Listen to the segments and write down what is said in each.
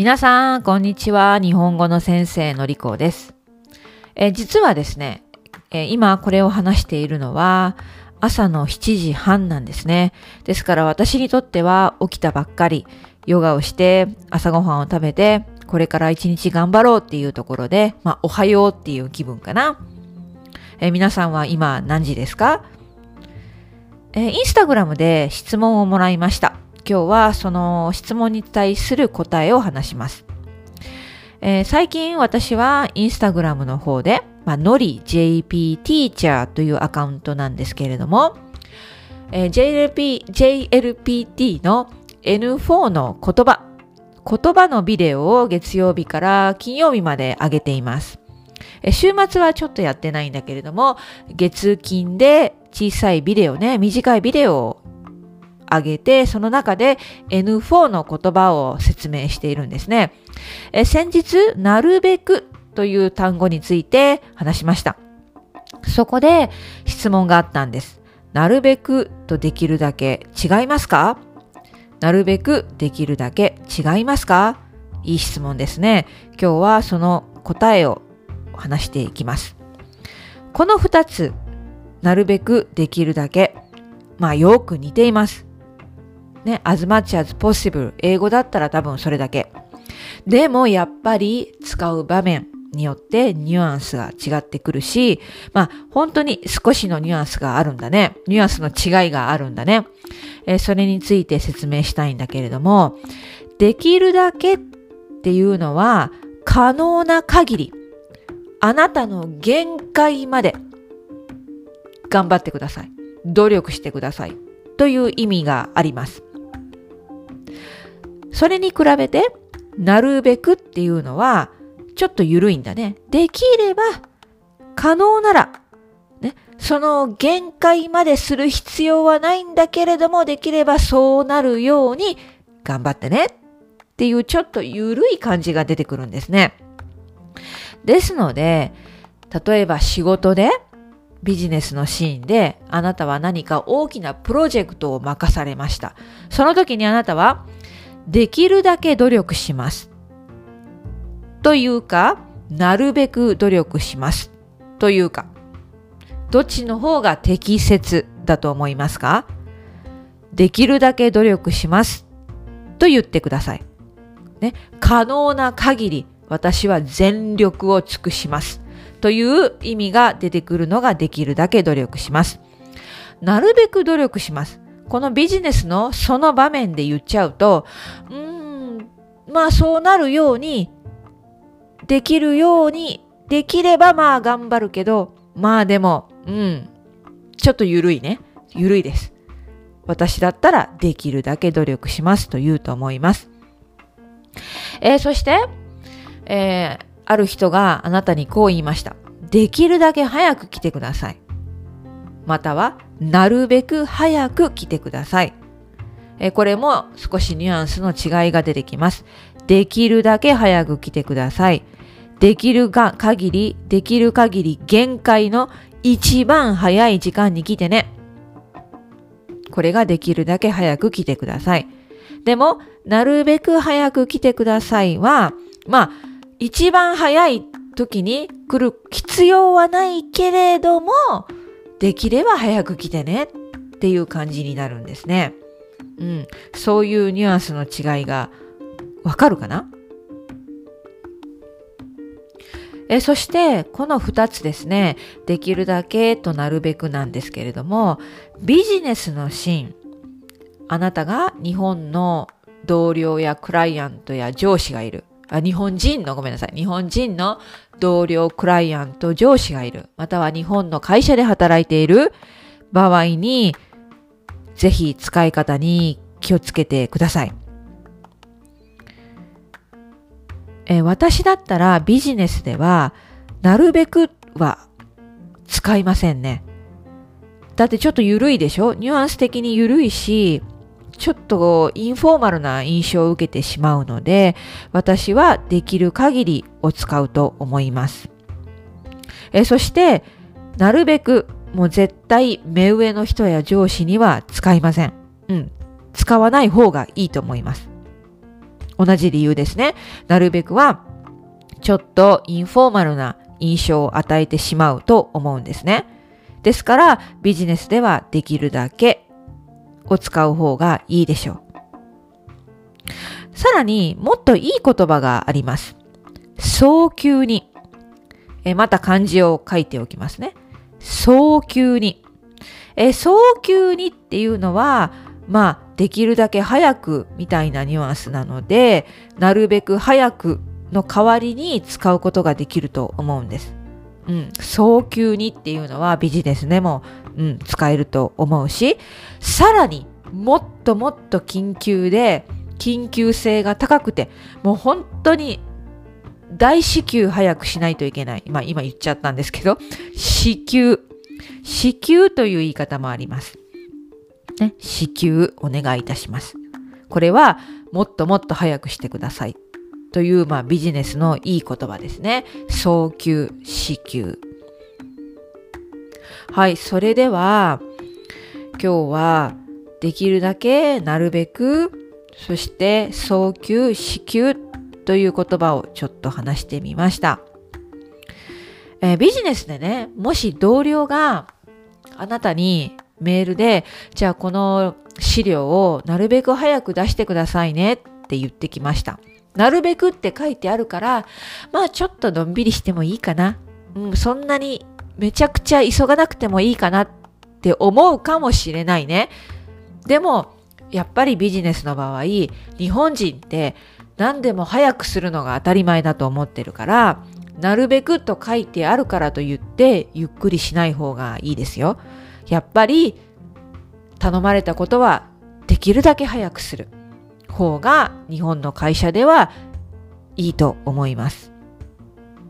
皆さん、こんにちは。日本語の先生のりこです。え実はですね、え今これを話しているのは朝の7時半なんですね。ですから私にとっては起きたばっかり、ヨガをして朝ごはんを食べて、これから一日頑張ろうっていうところで、まあ、おはようっていう気分かな。え皆さんは今何時ですか？えインスタグラムで質問をもらいました。今日はその質問に対する答えを話します。えー、最近私はインスタグラムの方で、まあ、のり JP Teacher というアカウントなんですけれども、えー、JLP、JLPT の N4 の言葉、言葉のビデオを月曜日から金曜日まで上げています。え週末はちょっとやってないんだけれども、月金で小さいビデオね、短いビデオを上げて、その中で N4 の言葉を説明しているんですね。え先日、なるべくという単語について話しました。そこで質問があったんです。なるべくとできるだけ違いますか？なるべくできるだけ違いますか？いい質問ですね。今日はその答えを話していきます。この二つ、なるべくできるだけ、まあよく似ています。ね、as much as possible 英語だったら多分それだけ。でもやっぱり使う場面によってニュアンスが違ってくるし、まあ本当に少しのニュアンスがあるんだね。ニュアンスの違いがあるんだね。えー、それについて説明したいんだけれども、できるだけっていうのは可能な限り、あなたの限界まで頑張ってください。努力してください。という意味があります。それに比べて、なるべくっていうのは、ちょっと緩いんだね。できれば、可能なら、ね、その限界までする必要はないんだけれども、できればそうなるように頑張ってねっていうちょっと緩い感じが出てくるんですね。ですので、例えば仕事でビジネスのシーンであなたは何か大きなプロジェクトを任されました。その時にあなたはできるだけ努力します。というか、なるべく努力します。というか、どっちの方が適切だと思いますか？できるだけ努力します。と言ってください。ね、可能な限り私は全力を尽くします。という意味が出てくるのができるだけ努力します。なるべく努力します。このビジネスのその場面で言っちゃうと、うーん、まあそうなるように、できるように、できればまあ頑張るけど、まあでも、うん、ちょっと緩いね。緩いです。私だったらできるだけ努力しますと言うと思います。えー、そして、えー、ある人があなたにこう言いました。できるだけ早く来てください。または、なるべく早く来てください。えこれも少しニュアンスの違いが出てきます。できるだけ早く来てください。できるが限り、できる限り限界の一番早い時間に来てね。これができるだけ早く来てください。でも、なるべく早く来てくださいは、まあ、一番早い時に来る必要はないけれども、できれば早く来てねっていう感じになるんですね。うん。そういうニュアンスの違いがわかるかな？えそして、この二つですね、できるだけとなるべくなんですけれども、ビジネスのシーン、あなたが日本の同僚やクライアントや上司がいる。あ日本人の、ごめんなさい。日本人の同僚、クライアント、上司がいる。または日本の会社で働いている場合に、ぜひ使い方に気をつけてください。え私だったらビジネスでは、なるべくは使いませんね。だってちょっと緩いでしょ？ニュアンス的に緩いし、ちょっとインフォーマルな印象を受けてしまうので、私はできる限りを使うと思います。えそして、なるべくもう絶対目上の人や上司には使いません。うん。使わない方がいいと思います。同じ理由ですね。なるべくは、ちょっとインフォーマルな印象を与えてしまうと思うんですね。ですから、ビジネスではできるだけを使う方がいいでしょう。さらにもっといい言葉があります。早急に。えまた漢字を書いておきますね。早急に。え早急にっていうのは、まあ、できるだけ早くみたいなニュアンスなので、なるべく早くの代わりに使うことができると思うんです。うん、早急にっていうのはビジネスでも、うん、使えると思うし、さらにもっともっと緊急で、緊急性が高くて、もう本当に大至急早くしないといけない。まあ今言っちゃったんですけど、至急。至急という言い方もあります。ね、至急お願いいたします。これはもっともっと早くしてください。という、まあ、ビジネスのいい言葉ですね。早急、至急。はい、それでは、今日はできるだけなるべくそして早急、至急という言葉をちょっと話してみました。えー、ビジネスでね、もし同僚があなたにメールで、じゃあこの資料をなるべく早く出してくださいねって言ってきました。なるべくって書いてあるから、まあちょっとのんびりしてもいいかな。うん、そんなにめちゃくちゃ急がなくてもいいかなって思うかもしれないね。でも、やっぱりビジネスの場合、日本人って何でも早くするのが当たり前だと思ってるから、なるべくと書いてあるからと言ってゆっくりしない方がいいですよ。やっぱり頼まれたことはできるだけ早くする方が日本の会社ではいいと思います。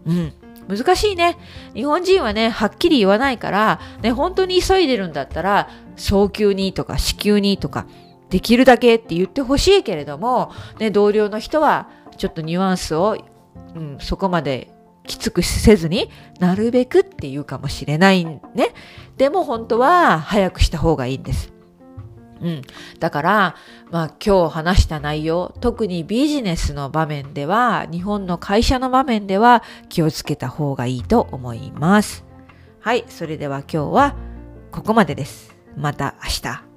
うん。難しいね。日本人はね、はっきり言わないから、ね、本当に急いでるんだったら、早急にとか、至急にとか、できるだけって言ってほしいけれども、ね、同僚の人はちょっとニュアンスを、うん、そこまできつくせずになるべくって言うかもしれないね。でも本当は早くした方がいいんです。うん。だから、まあ今日話した内容、特にビジネスの場面では、日本の会社の場面では気をつけた方がいいと思います。はい。それでは今日はここまでです。また明日。